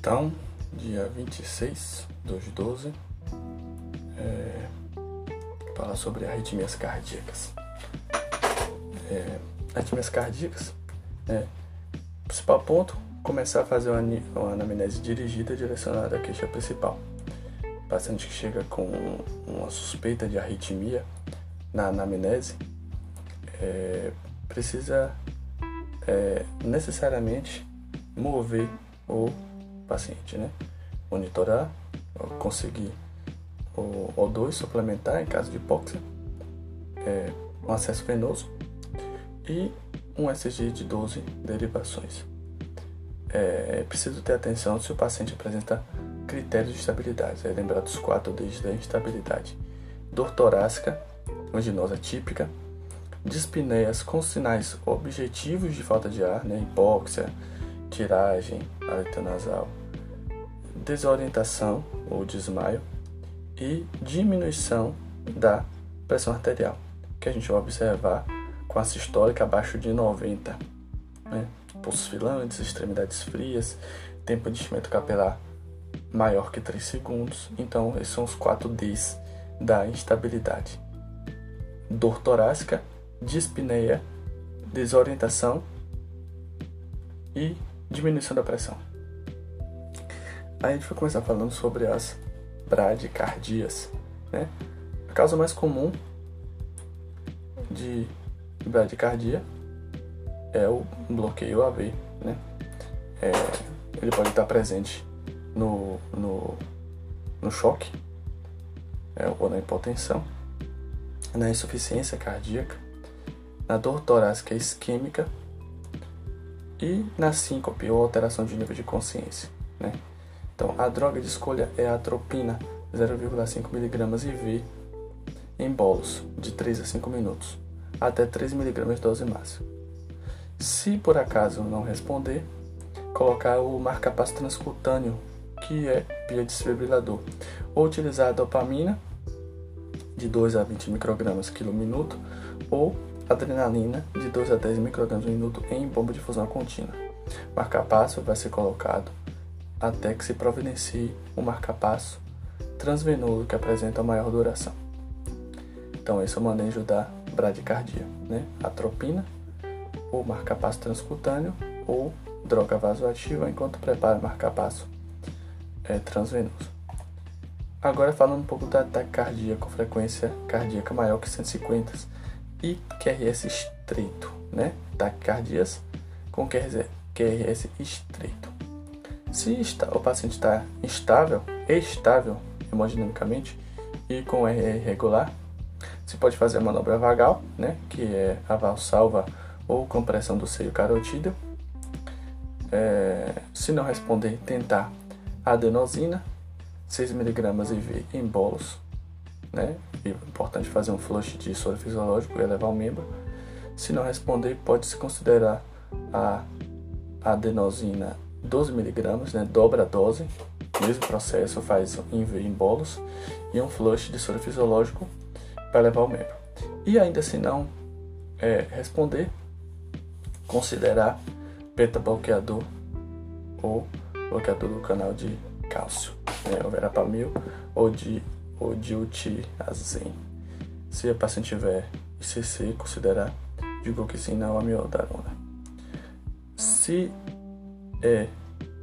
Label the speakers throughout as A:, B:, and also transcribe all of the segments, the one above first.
A: Então, dia 26 de 12, é, falar sobre arritmias cardíacas. É, arritmias cardíacas, é, principal ponto, começar a fazer uma, uma anamnese dirigida direcionada à queixa principal. paciente que chega com uma suspeita de arritmia na anamnese é, precisa é, necessariamente mover o paciente, né? Monitorar, conseguir o O2 suplementar em caso de hipóxia, é, um acesso venoso e um ECG de 12 derivações. É, é preciso ter atenção se o paciente apresenta critérios de estabilidade, é lembrar dos quatro Ds da instabilidade. Dor torácica, anginosa típica, dispneias com sinais objetivos de falta de ar, né, hipóxia, tiragem, aleta nasal, desorientação ou desmaio e diminuição da pressão arterial, que a gente vai observar com a sistólica abaixo de 90, né? pulsos filantes, extremidades frias, tempo de enchimento capilar maior que 3 segundos. Então, esses são os 4 Ds da instabilidade. Dor torácica, dispneia, desorientação e diminuição da pressão. A gente vai começar falando sobre as bradicardias, né? A causa mais comum de bradicardia é o bloqueio AV, né? É, ele pode estar presente no, no, no choque, é, ou na hipotensão, na insuficiência cardíaca, na dor torácica isquêmica e na síncope ou alteração de nível de consciência. Né? Então, a droga de escolha é a atropina 0,5mg IV em bolos de 3 a 5 minutos, até 3mg dose máxima. Se por acaso não responder, colocar o marcapasso transcutâneo, que é via desfibrilador, ou utilizar a dopamina de 2 a 20 microgramas quilo minuto ou adrenalina de 2 a 10 microgramas minuto em bomba de fusão contínua. Marcapasso vai ser colocado até que se providencie um marcapasso transvenoso que apresenta maior duração. Então esse é o manejo da bradicardia, né? Atropina, ou marcapasso transcutâneo, ou droga vasoativa enquanto prepara marcapasso é, transvenoso. Agora falando um pouco da taquicardia com frequência cardíaca maior que 150 e QRS estreito, né? Taquicardias com QRS estreito. Se está, o paciente está instável, estável hemodinamicamente e com RR irregular, se pode fazer a manobra vagal, né? Que é a valsalva ou compressão do seio carotídeo. É, se não responder, tentar adenosina, 6mg IV em bolos, né? É importante fazer um flush de soro fisiológico e elevar o membro. Se não responder, pode-se considerar a adenosina 12mg, né? dobra a dose, mesmo processo, faz em em bolos e um flush de soro fisiológico para elevar o membro. E ainda se não é, responder, considerar beta-bloqueador ou bloqueador do canal de cálcio, né? o verapamil ou de ou diltiazem. Se a paciente tiver ICC, considerar digoxina ou amiodarona. Se é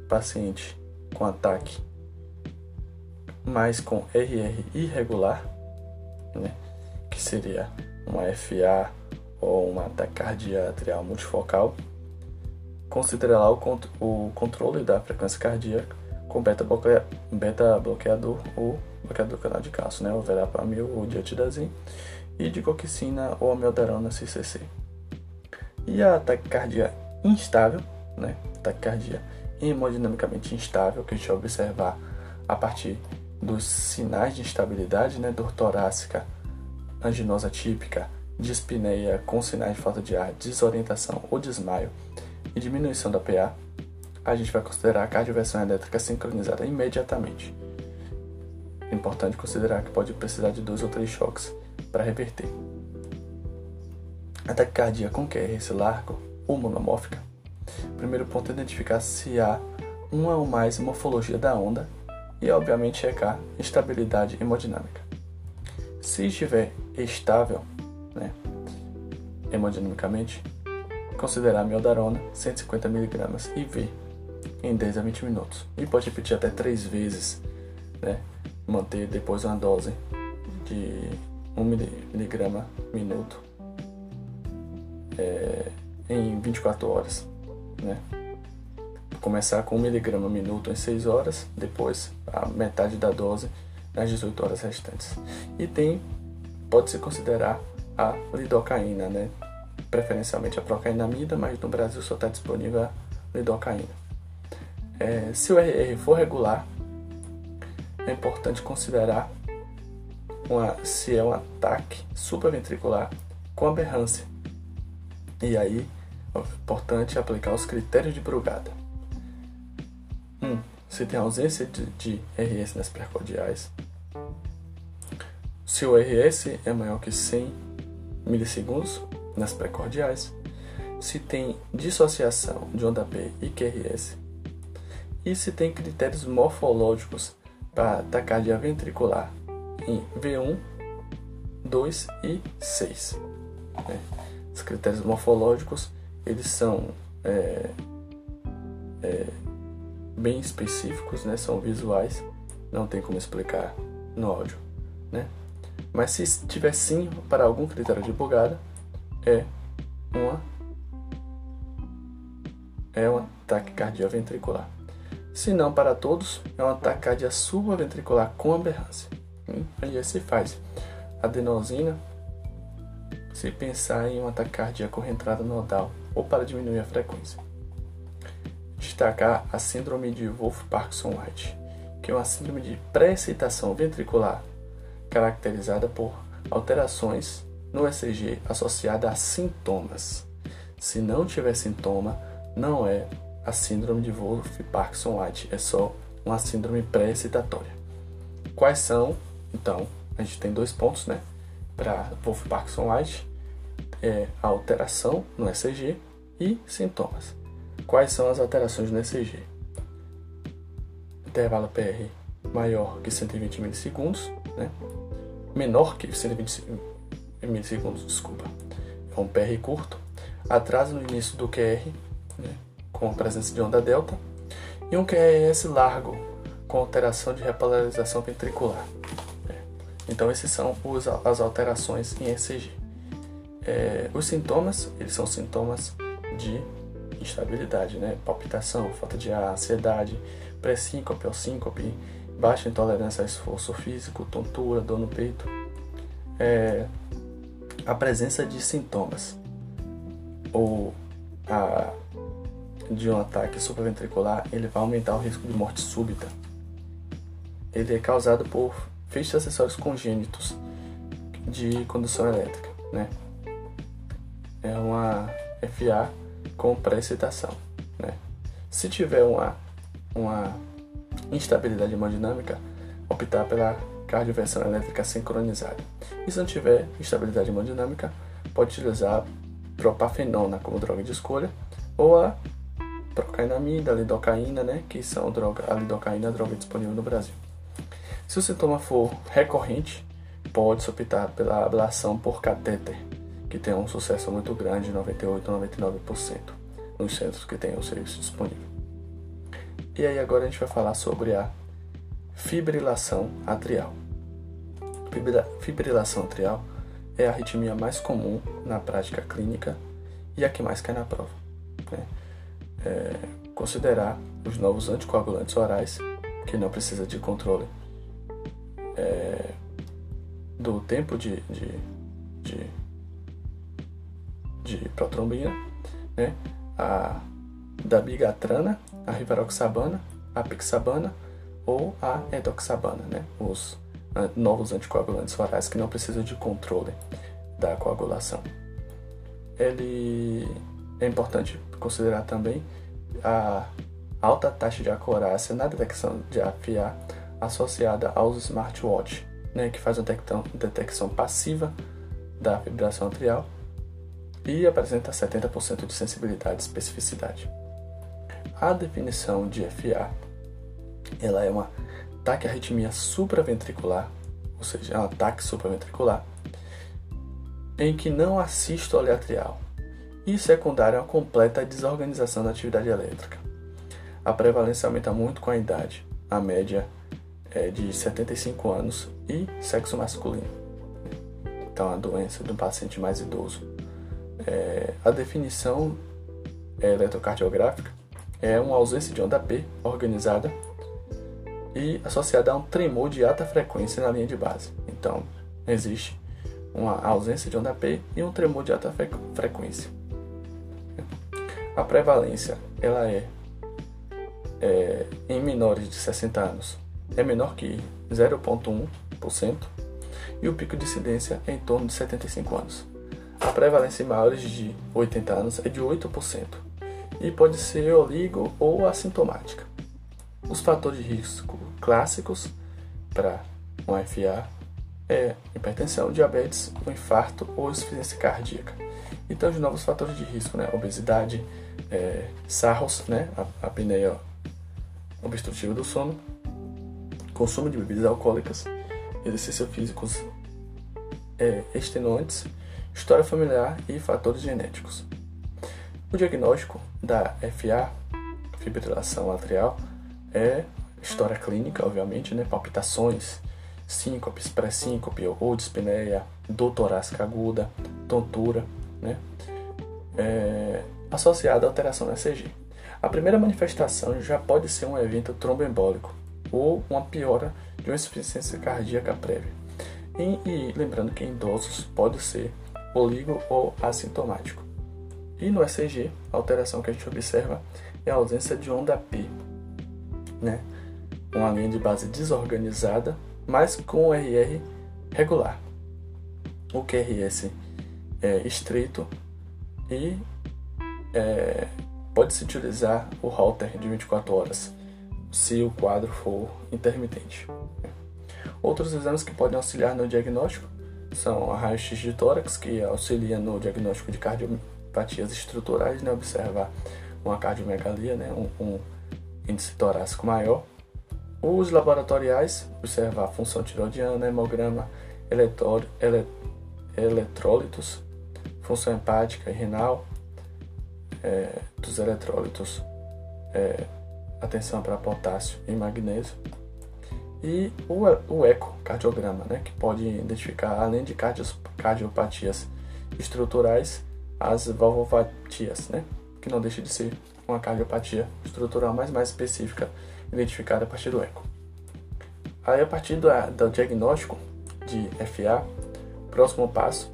A: paciente com ataque, mas com RR irregular, né, que seria uma FA ou uma taquicardia atrial multifocal, considerar lá o, o controle da frequência cardíaca com beta-bloqueador beta ou bloqueador do canal de cálcio, né? o verapamil ou dietidazim, e de ou amiodarona CCC. E a taquicardia instável, né? Taquicardia hemodinamicamente instável, que a gente vai observar a partir dos sinais de instabilidade, né? dor torácica, anginosa típica, dispneia com sinais de falta de ar, desorientação ou desmaio e diminuição da PA, a gente vai considerar a cardioversão elétrica sincronizada imediatamente. Importante considerar que pode precisar de dois ou três choques para reverter. A taquicardia com QRS largo ou monomórfica. O primeiro ponto é identificar se há uma ou mais morfologia da onda e, obviamente, checar estabilidade hemodinâmica. Se estiver estável, né, hemodinamicamente, considerar miodarona 150mg e V em 10 a 20 minutos. E pode repetir até 3 vezes, né, manter depois uma dose de 1mg minuto é, em 24 horas. Né? Começar com 1mg minuto em 6 horas, depois a metade da dose nas 18 horas restantes. E tem, pode-se considerar a lidocaína, né? preferencialmente a procainamida, mas no Brasil só está disponível a lidocaína. É, se o RR for regular, é importante considerar uma, se é um ataque supraventricular com aberrância. E aí, importante aplicar os critérios de Brugada. 1. Um, se tem ausência de, de RS nas precordiais. Se o RS é maior que 100 milissegundos nas precordiais. Se tem dissociação de onda P e QRS. E se tem critérios morfológicos para taquicardia ventricular em V1, 2 e 6. Né? Os critérios morfológicos eles são é, é, bem específicos, né? são visuais, não tem como explicar no áudio. Né? Mas se tiver sim para algum critério de bugada, é uma é um ataque cardíaco ventricular. Se não para todos, é um ataque cardíaco supraventricular com aberrância. Hum, aí se faz adenosina se pensar em um ataque cardíaco com entrada nodal ou para diminuir a frequência. Destacar a síndrome de Wolff-Parkinson-White, que é uma síndrome de pré-excitação ventricular caracterizada por alterações no ECG associada a sintomas. Se não tiver sintoma, não é a síndrome de Wolff-Parkinson-White, é só uma síndrome pré-excitatória. Quais são? Então, a gente tem dois pontos, né? Para Wolff-Parkinson-White, é a alteração no ECG e sintomas. Quais são as alterações no ECG? Intervalo PR maior que 120 milissegundos, né? menor que 120 milissegundos, desculpa. É um PR curto, atraso no início do QR, né? com a presença de onda delta, e um QRS largo, com alteração de repolarização ventricular. É. Então esses são as alterações em ECG. É, os sintomas, eles são sintomas de instabilidade, né? Palpitação, falta de ar, ansiedade, pré-síncope ou síncope, baixa intolerância a esforço físico, tontura, dor no peito, é, a presença de sintomas ou a, de um ataque supraventricular, ele vai aumentar o risco de morte súbita. Ele é causado por feixes acessórios congênitos de condução elétrica, né? É uma FA com pré-excitação, né? Se tiver uma, uma instabilidade hemodinâmica, optar pela cardioversão elétrica sincronizada. E se não tiver instabilidade hemodinâmica, pode utilizar propafenona como droga de escolha ou a procainamida, a lidocaína, né, que são droga, a lidocaína é a droga disponível no Brasil. Se o sintoma for recorrente, pode-se optar pela ablação por catéter, que tem um sucesso muito grande, 98 a 99%, nos centros que têm o serviço disponível. E aí agora a gente vai falar sobre a fibrilação atrial. Fibrilação atrial é a arritmia mais comum na prática clínica e a que mais cai na prova. Né? É, considerar os novos anticoagulantes orais, que não precisa de controle é, do tempo de, de, de, de protrombina, né? a da bigatrana, a rivaroxabana, a pixabana ou a edoxabana, né? os novos anticoagulantes orais que não precisam de controle da coagulação. Ele é importante considerar também a alta taxa de acurácia na detecção de AFA associada aos smartwatch, né, que faz a detecção, detecção passiva da fibração atrial e apresenta 70% de sensibilidade e especificidade. a definição de FA ela é uma taquiarritmia supraventricular, ou seja, é um ataque supraventricular, em que não assiste o aleatrial, e secundária é uma completa desorganização da atividade elétrica. A prevalência aumenta muito com a idade, a média é de 75 anos e sexo masculino. Então, a doença de um paciente mais idoso. É, a definição eletrocardiográfica é uma ausência de onda P organizada e associada a um tremor de alta frequência na linha de base. Então, existe uma ausência de onda P e um tremor de alta frequência. A prevalência ela é, é em menores de 60 anos é menor que 0,1% e o pico de incidência é em torno de 75 anos. A prevalência em maiores de 80 anos é de 8% e pode ser oligo ou assintomática. Os fatores de risco clássicos para um FA é hipertensão, diabetes, um infarto ou insuficiência cardíaca. Então, de novos fatores de risco, né? Obesidade, é, sarros, né? A, a apneia obstrutiva do sono, consumo de bebidas alcoólicas, exercícios físicos é, extenuantes, história familiar e fatores genéticos. O diagnóstico da FA, fibrilação atrial, é história clínica, obviamente, né? palpitações, síncopes, pré-síncope ou dispneia, dor torácica aguda, tontura, né? É, associada à alteração no ECG. A primeira manifestação já pode ser um evento tromboembólico ou uma piora de uma insuficiência cardíaca prévia. E, e lembrando que em idosos pode ser oligo ou assintomático. E no ECG, a alteração que a gente observa é a ausência de onda P, né? uma linha de base desorganizada, mas com RR regular. O QRS é estreito e é, pode-se utilizar o halter de 24 horas se o quadro for intermitente. Outros exames que podem auxiliar no diagnóstico são a raio-x de tórax, que auxilia no diagnóstico de cardiopatias estruturais, né, observar uma cardiomegalia, né, um, um índice torácico maior. Os laboratoriais, observar a função tiroidiana, hemograma, eletrólitos, função hepática e renal, é, dos eletrólitos, é, atenção para potássio e magnésio. E o, o ecocardiograma, né, que pode identificar, além de cardiopatias estruturais, as valvopatias, né, que não deixa de ser uma cardiopatia estrutural, mas mais específica, identificada a partir do eco. Aí, a partir do, do diagnóstico de FA, próximo passo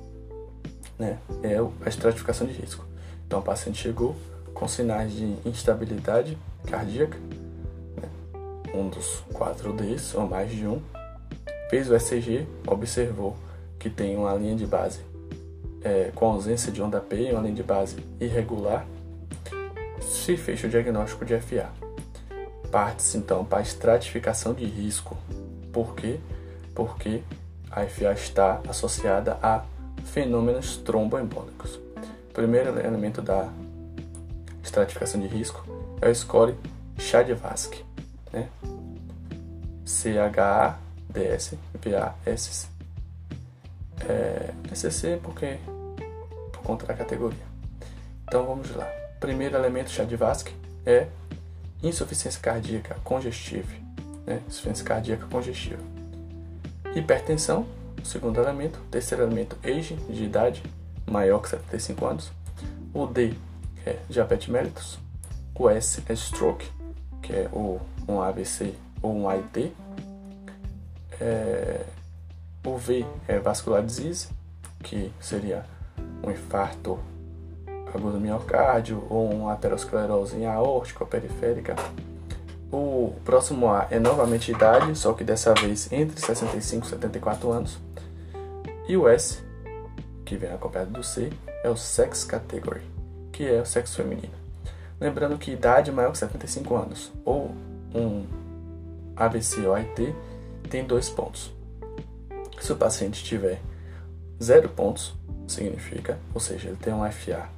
A: né, é a estratificação de risco. Então, o paciente chegou com sinais de instabilidade cardíaca, um dos quatro Ds, ou mais de um, fez o ECG, observou que tem uma linha de base é, com ausência de onda P, uma linha de base irregular, se fez o diagnóstico de FA. Parte-se então para a estratificação de risco. Por quê? Porque a FA está associada a fenômenos tromboembólicos. Primeiro elemento da estratificação de risco é o score Chadvask, né? C-H-A-D-S-V-A-S. É, SC porque por conta da categoria. Então vamos lá. Primeiro elemento Chadvask é insuficiência cardíaca congestiva, né? Insuficiência cardíaca congestiva. Hipertensão, segundo elemento. Terceiro elemento, age, de idade maior que 75 anos. O D é diabetes mellitus. O S é stroke, que é o, um AVC ou um AIT. É, o V é vascular disease, que seria um infarto agudo do miocárdio ou uma aterosclerose aórtica ou periférica. O próximo A é novamente idade, só que dessa vez entre 65 e 74 anos. E o S, que vem acompanhado do C, é o sex category, que é o sexo feminino. Lembrando que idade maior que 75 anos ou um AVC ou AIT tem dois pontos. Se o paciente tiver zero pontos, significa, ou seja, ele tem um FA,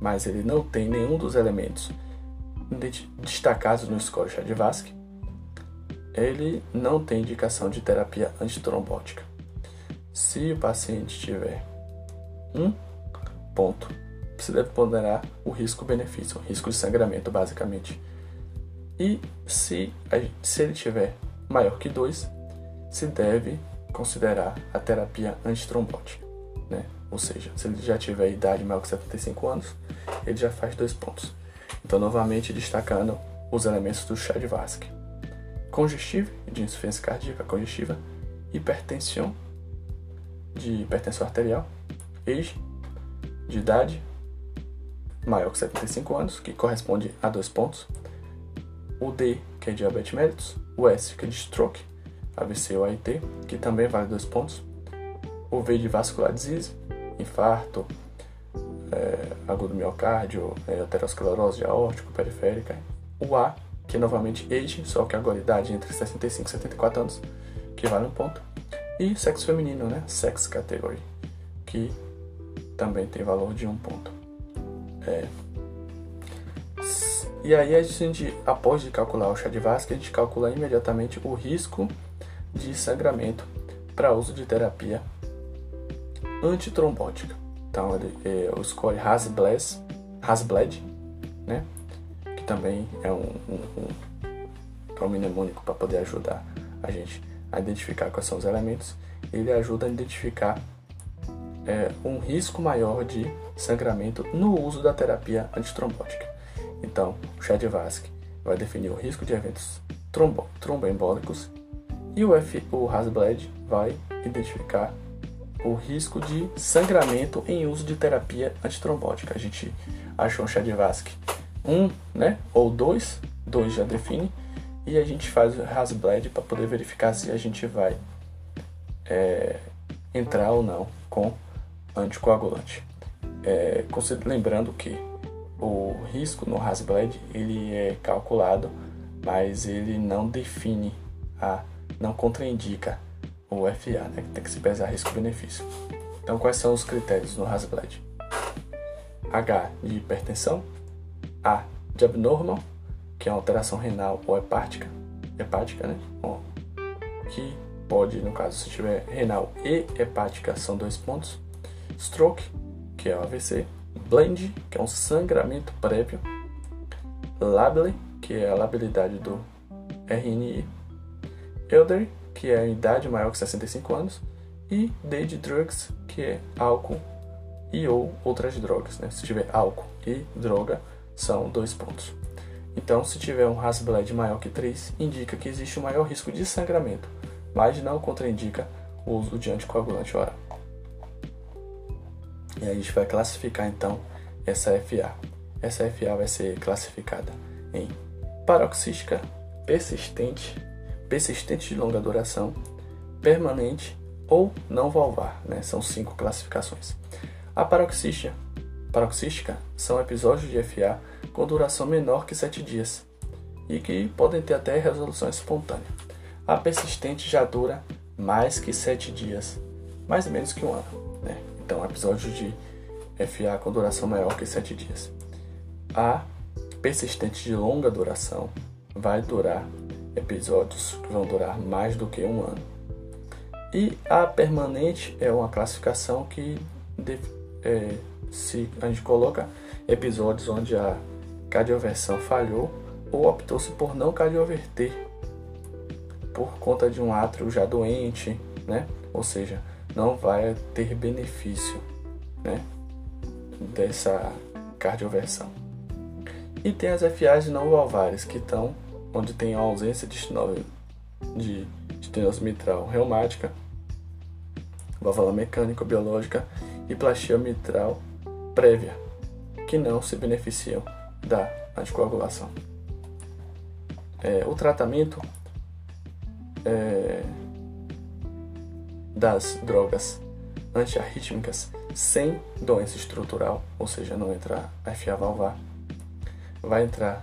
A: mas ele não tem nenhum dos elementos destacados no score Chadivasky, ele não tem indicação de terapia antitrombótica. Se o paciente tiver um ponto, você deve ponderar o risco-benefício, o risco de sangramento, basicamente. E se, se ele tiver maior que dois, se deve considerar a terapia antitrombótica. Né? Ou seja, se ele já tiver idade maior que 75 anos, ele já faz dois pontos. Então, novamente, destacando os elementos do chá de Vasque. Congestiva, de insuficiência cardíaca congestiva, hipertensão, de hipertensão arterial, age, de idade maior que 75 anos, que corresponde a dois pontos, o D, que é diabetes mellitus, o S, que é de stroke, AVC ou AIT, que também vale dois pontos, o V de vascular disease, infarto, é, agudo miocárdio, é, aterosclerose aórtico, periférica, o A, que é novamente age, só que agora idade entre 65 e 74 anos, que vale um ponto, e sexo feminino, né, sex category, que também tem valor de um ponto. É. E aí a gente, após de calcular o chá de Vasque, a gente calcula imediatamente o risco de sangramento para uso de terapia antitrombótica. Então ele, é, o score Hasbled, Hasbled, né? Que também é um, um, um, um mnemônico para poder ajudar a gente a identificar quais são os elementos. Ele ajuda a identificar é, um risco maior de sangramento no uso da terapia antitrombótica. Então, o Chadivasky vai definir o risco de eventos trombo, tromboembólicos e o, F, o Hasbled vai identificar o risco de sangramento em uso de terapia antitrombótica. A gente achou um Chadivasky um, né, ou dois, dois já define, e a gente faz o Hasbled para poder verificar se a gente vai é, entrar ou não com anticoagulante. É, lembrando que o risco no Hasbled ele é calculado, mas ele não define a, não contraindica o FA, né, que tem que se pesar risco-benefício. Então, quais são os critérios no Hasbled? H de hipertensão, A de abnormal, que é uma alteração renal ou hepática, hepática, né? Bom, que pode, no caso, se tiver renal e hepática, são dois pontos. Stroke, que é o AVC, Blend, que é um sangramento prévio, Labile, que é a labilidade do RNI, Elderly, que é a idade maior que 65 anos, e D de drugs, que é álcool e ou outras drogas. Né? Se tiver álcool e droga, são dois pontos. Então, se tiver um Hasbled maior que 3, indica que existe um maior risco de sangramento, mas não contraindica o uso de anticoagulante oral. E a gente vai classificar então essa FA. Essa FA vai ser classificada em paroxística, persistente, persistente de longa duração, permanente ou não valvar. Né? São cinco classificações. A paroxística, paroxística são episódios de FA com duração menor que 7 dias e que podem ter até resolução espontânea. A persistente já dura mais que 7 dias, mais ou menos que um ano. Então, episódios de FA com duração maior que 7 dias. A persistente de longa duração vai durar episódios que vão durar mais do que um ano. E a permanente é uma classificação que é, se a gente coloca episódios onde a cardioversão falhou ou optou-se por não cardioverter por conta de um átrio já doente, né? Ou seja, não vai ter benefício né, dessa cardioversão. E tem as FAs não valvares, que estão onde tem a ausência de estenose, mitral reumática, válvula mecânica biológica e plastia mitral prévia, que não se beneficiam da anticoagulação. É, o tratamento é, das drogas antiarrítmicas sem doença estrutural, ou seja, não entrar FA valvar, vai entrar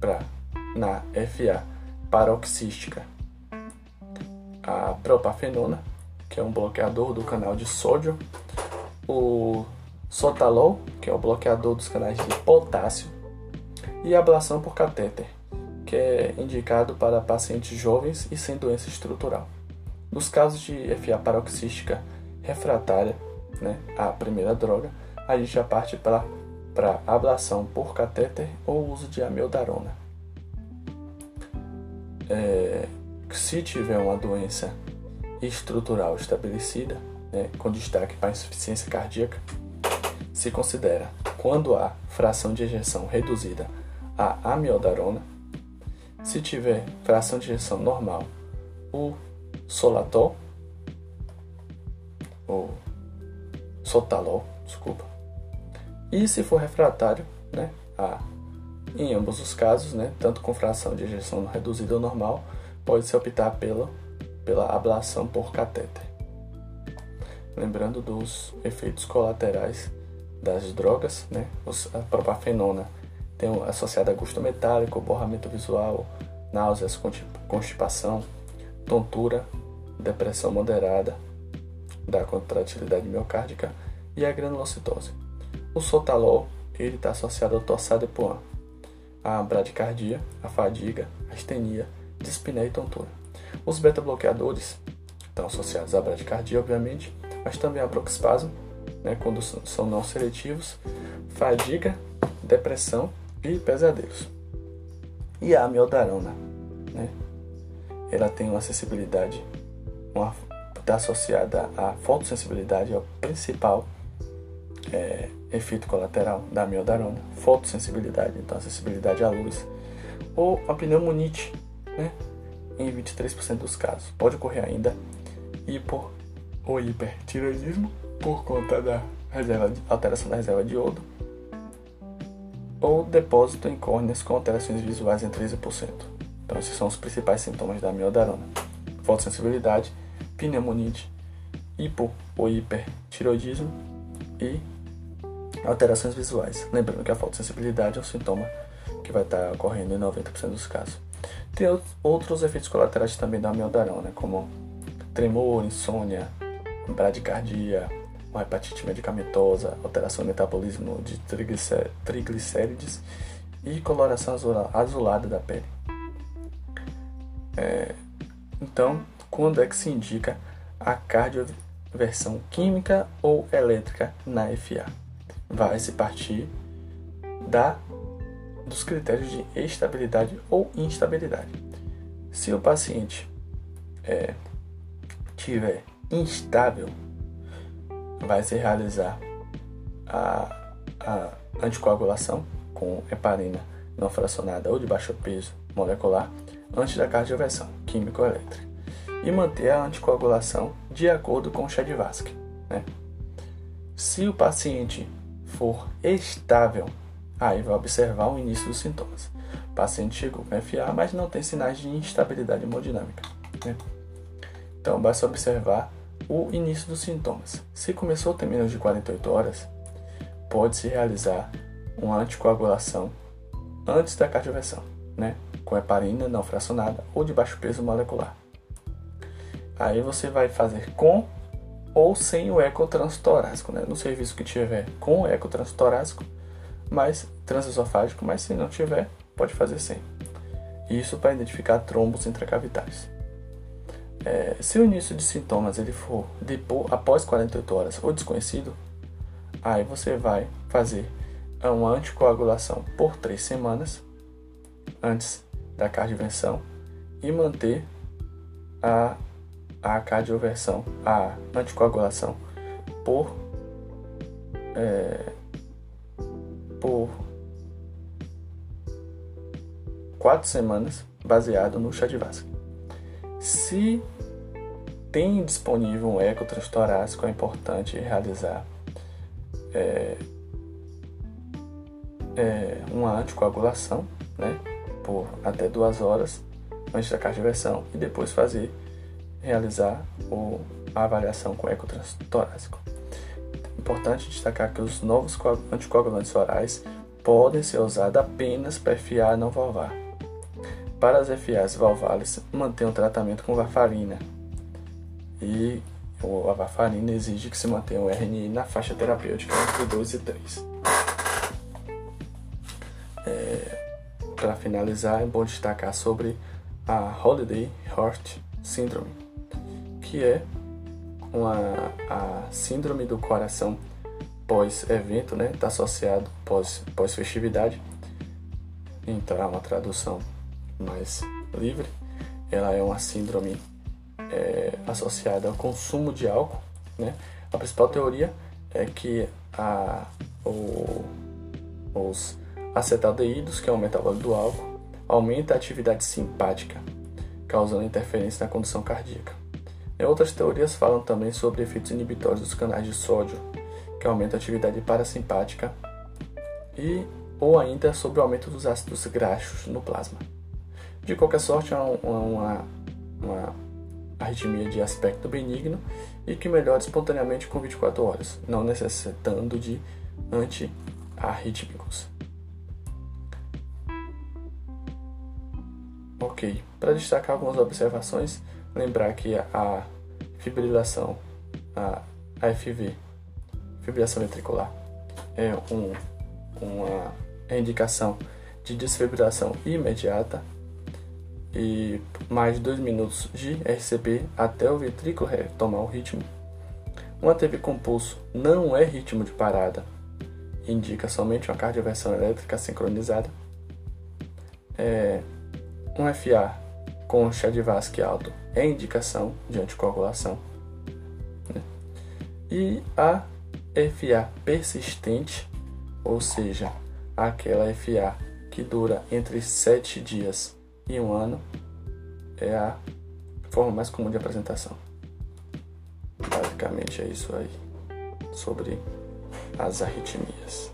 A: para na FA paroxística. A propafenona, que é um bloqueador do canal de sódio, o sotalol, que é o bloqueador dos canais de potássio, e ablação por catéter, que é indicado para pacientes jovens e sem doença estrutural. Nos casos de FA paroxística refratária né, à primeira droga, a gente já parte para ablação por catéter ou uso de amiodarona. É, se tiver uma doença estrutural estabelecida, né, com destaque para insuficiência cardíaca, se considera quando há fração de ejeção reduzida a amiodarona, se tiver fração de ejeção normal, o solatol, ou sotalol, desculpa. E se for refratário, né, a, em ambos os casos, né, tanto com fração de ejeção reduzida ou normal, pode-se optar pela, pela ablação por catéter. Lembrando dos efeitos colaterais das drogas, né, a propafenona tem associada a gosto metálico, borramento visual, náuseas, constipação, tontura, depressão moderada, da contratilidade miocárdica e a granulocitose. O sotalol ele está associado ao torsade poan, a bradicardia, a fadiga, a astenia, dispneia e tontura. Os beta-bloqueadores estão associados à bradicardia, obviamente, mas também a proxespasmo, né, quando são não seletivos, fadiga, depressão e pesadelos. E a amiodarona, né, ela tem uma acessibilidade, uma está associada à fotossensibilidade, é o principal é, efeito colateral da miodarona. Fotossensibilidade, então acessibilidade à luz. Ou a pneumonite, né? em 23% dos casos. Pode ocorrer ainda hipo ou hipertiroidismo por conta da reserva alteração da reserva de iodo ou depósito em córneas com alterações visuais em 13%. Então esses são os principais sintomas da miodarona. Fotossensibilidade, pneumonite, hipo ou hipertiroidismo e alterações visuais. Lembrando que a fotossensibilidade é um sintoma que vai estar ocorrendo em 90% dos casos. Tem outros efeitos colaterais também da amiodarona, como tremor, insônia, bradicardia, uma hepatite medicamentosa, alteração do metabolismo de triglicérides e coloração azulada da pele. É, então, quando é que se indica a cardioversão química ou elétrica na FA. Vai se partir da dos critérios de estabilidade ou instabilidade. Se o paciente é, tiver instável, vai se realizar a, a anticoagulação com heparina não fracionada ou de baixo peso molecular antes da cardioversão químico-elétrica e manter a anticoagulação de acordo com o Chadivasky. Né? Se o paciente for estável, aí vai observar o início dos sintomas. O paciente chegou com FA, mas não tem sinais de instabilidade hemodinâmica. Né? Então, basta observar o início dos sintomas. Se começou a ter menos de 48 horas, pode-se realizar uma anticoagulação antes da cardioversão, né? Com heparina não fracionada ou de baixo peso molecular. Aí você vai fazer com ou sem o eco transtorácico, né? No serviço que tiver com eco transtorácico, mas transesofágico, mas se não tiver, pode fazer sem. Isso para identificar trombos intracavitais. É, se o início de sintomas ele for depois, após 48 horas ou desconhecido, aí você vai fazer uma anticoagulação por 3 semanas antes da cardioversão e manter a a cardioversão, a anticoagulação por é, por quatro semanas, baseado no chá de Vasca. Se tem disponível um eco transtorácico, é importante realizar é, é, uma anticoagulação, né, por até duas horas antes da cardioversão e depois fazer realizar o, a avaliação com eco torácico. Importante destacar que os novos anticoagulantes orais podem ser usados apenas para FA não valvar. Para as FAs valvares, mantenha o tratamento com varfarina. E a varfarina exige que se mantenha o RNI na faixa terapêutica entre 2 e 3. Para finalizar, é bom destacar sobre a Holiday Heart Syndrome, que é uma a síndrome do coração pós-evento, né? Está associado pós, pós-festividade. Então é uma tradução mais livre. Ela é uma síndrome é, associada ao consumo de álcool, né? A principal teoria é que a, o, os acetaldeídos, que é o metabólico do álcool, aumenta a atividade simpática, causando interferência na condução cardíaca. E outras teorias falam também sobre efeitos inibitórios dos canais de sódio, que aumenta a atividade parasimpática, e ou ainda sobre o aumento dos ácidos graxos no plasma. De qualquer sorte, é uma, uma arritmia de aspecto benigno e que melhora espontaneamente com 24 horas, não necessitando de antiarrítmicos. Ok, para destacar algumas observações, lembrar que a fibrilação, a AFV, fibrilação ventricular, é um, uma indicação de desfibrilação imediata e mais de 2 minutos de RCP até o ventrículo retomar o ritmo. Um ATV com pulso não é ritmo de parada, indica somente uma cardioversão elétrica sincronizada. É, um FA com Chadivasque alto é indicação de anticoagulação. Né? E a FA persistente, ou seja, aquela FA que dura entre 7 dias e um ano, é a forma mais comum de apresentação. Basicamente é isso aí sobre as arritmias.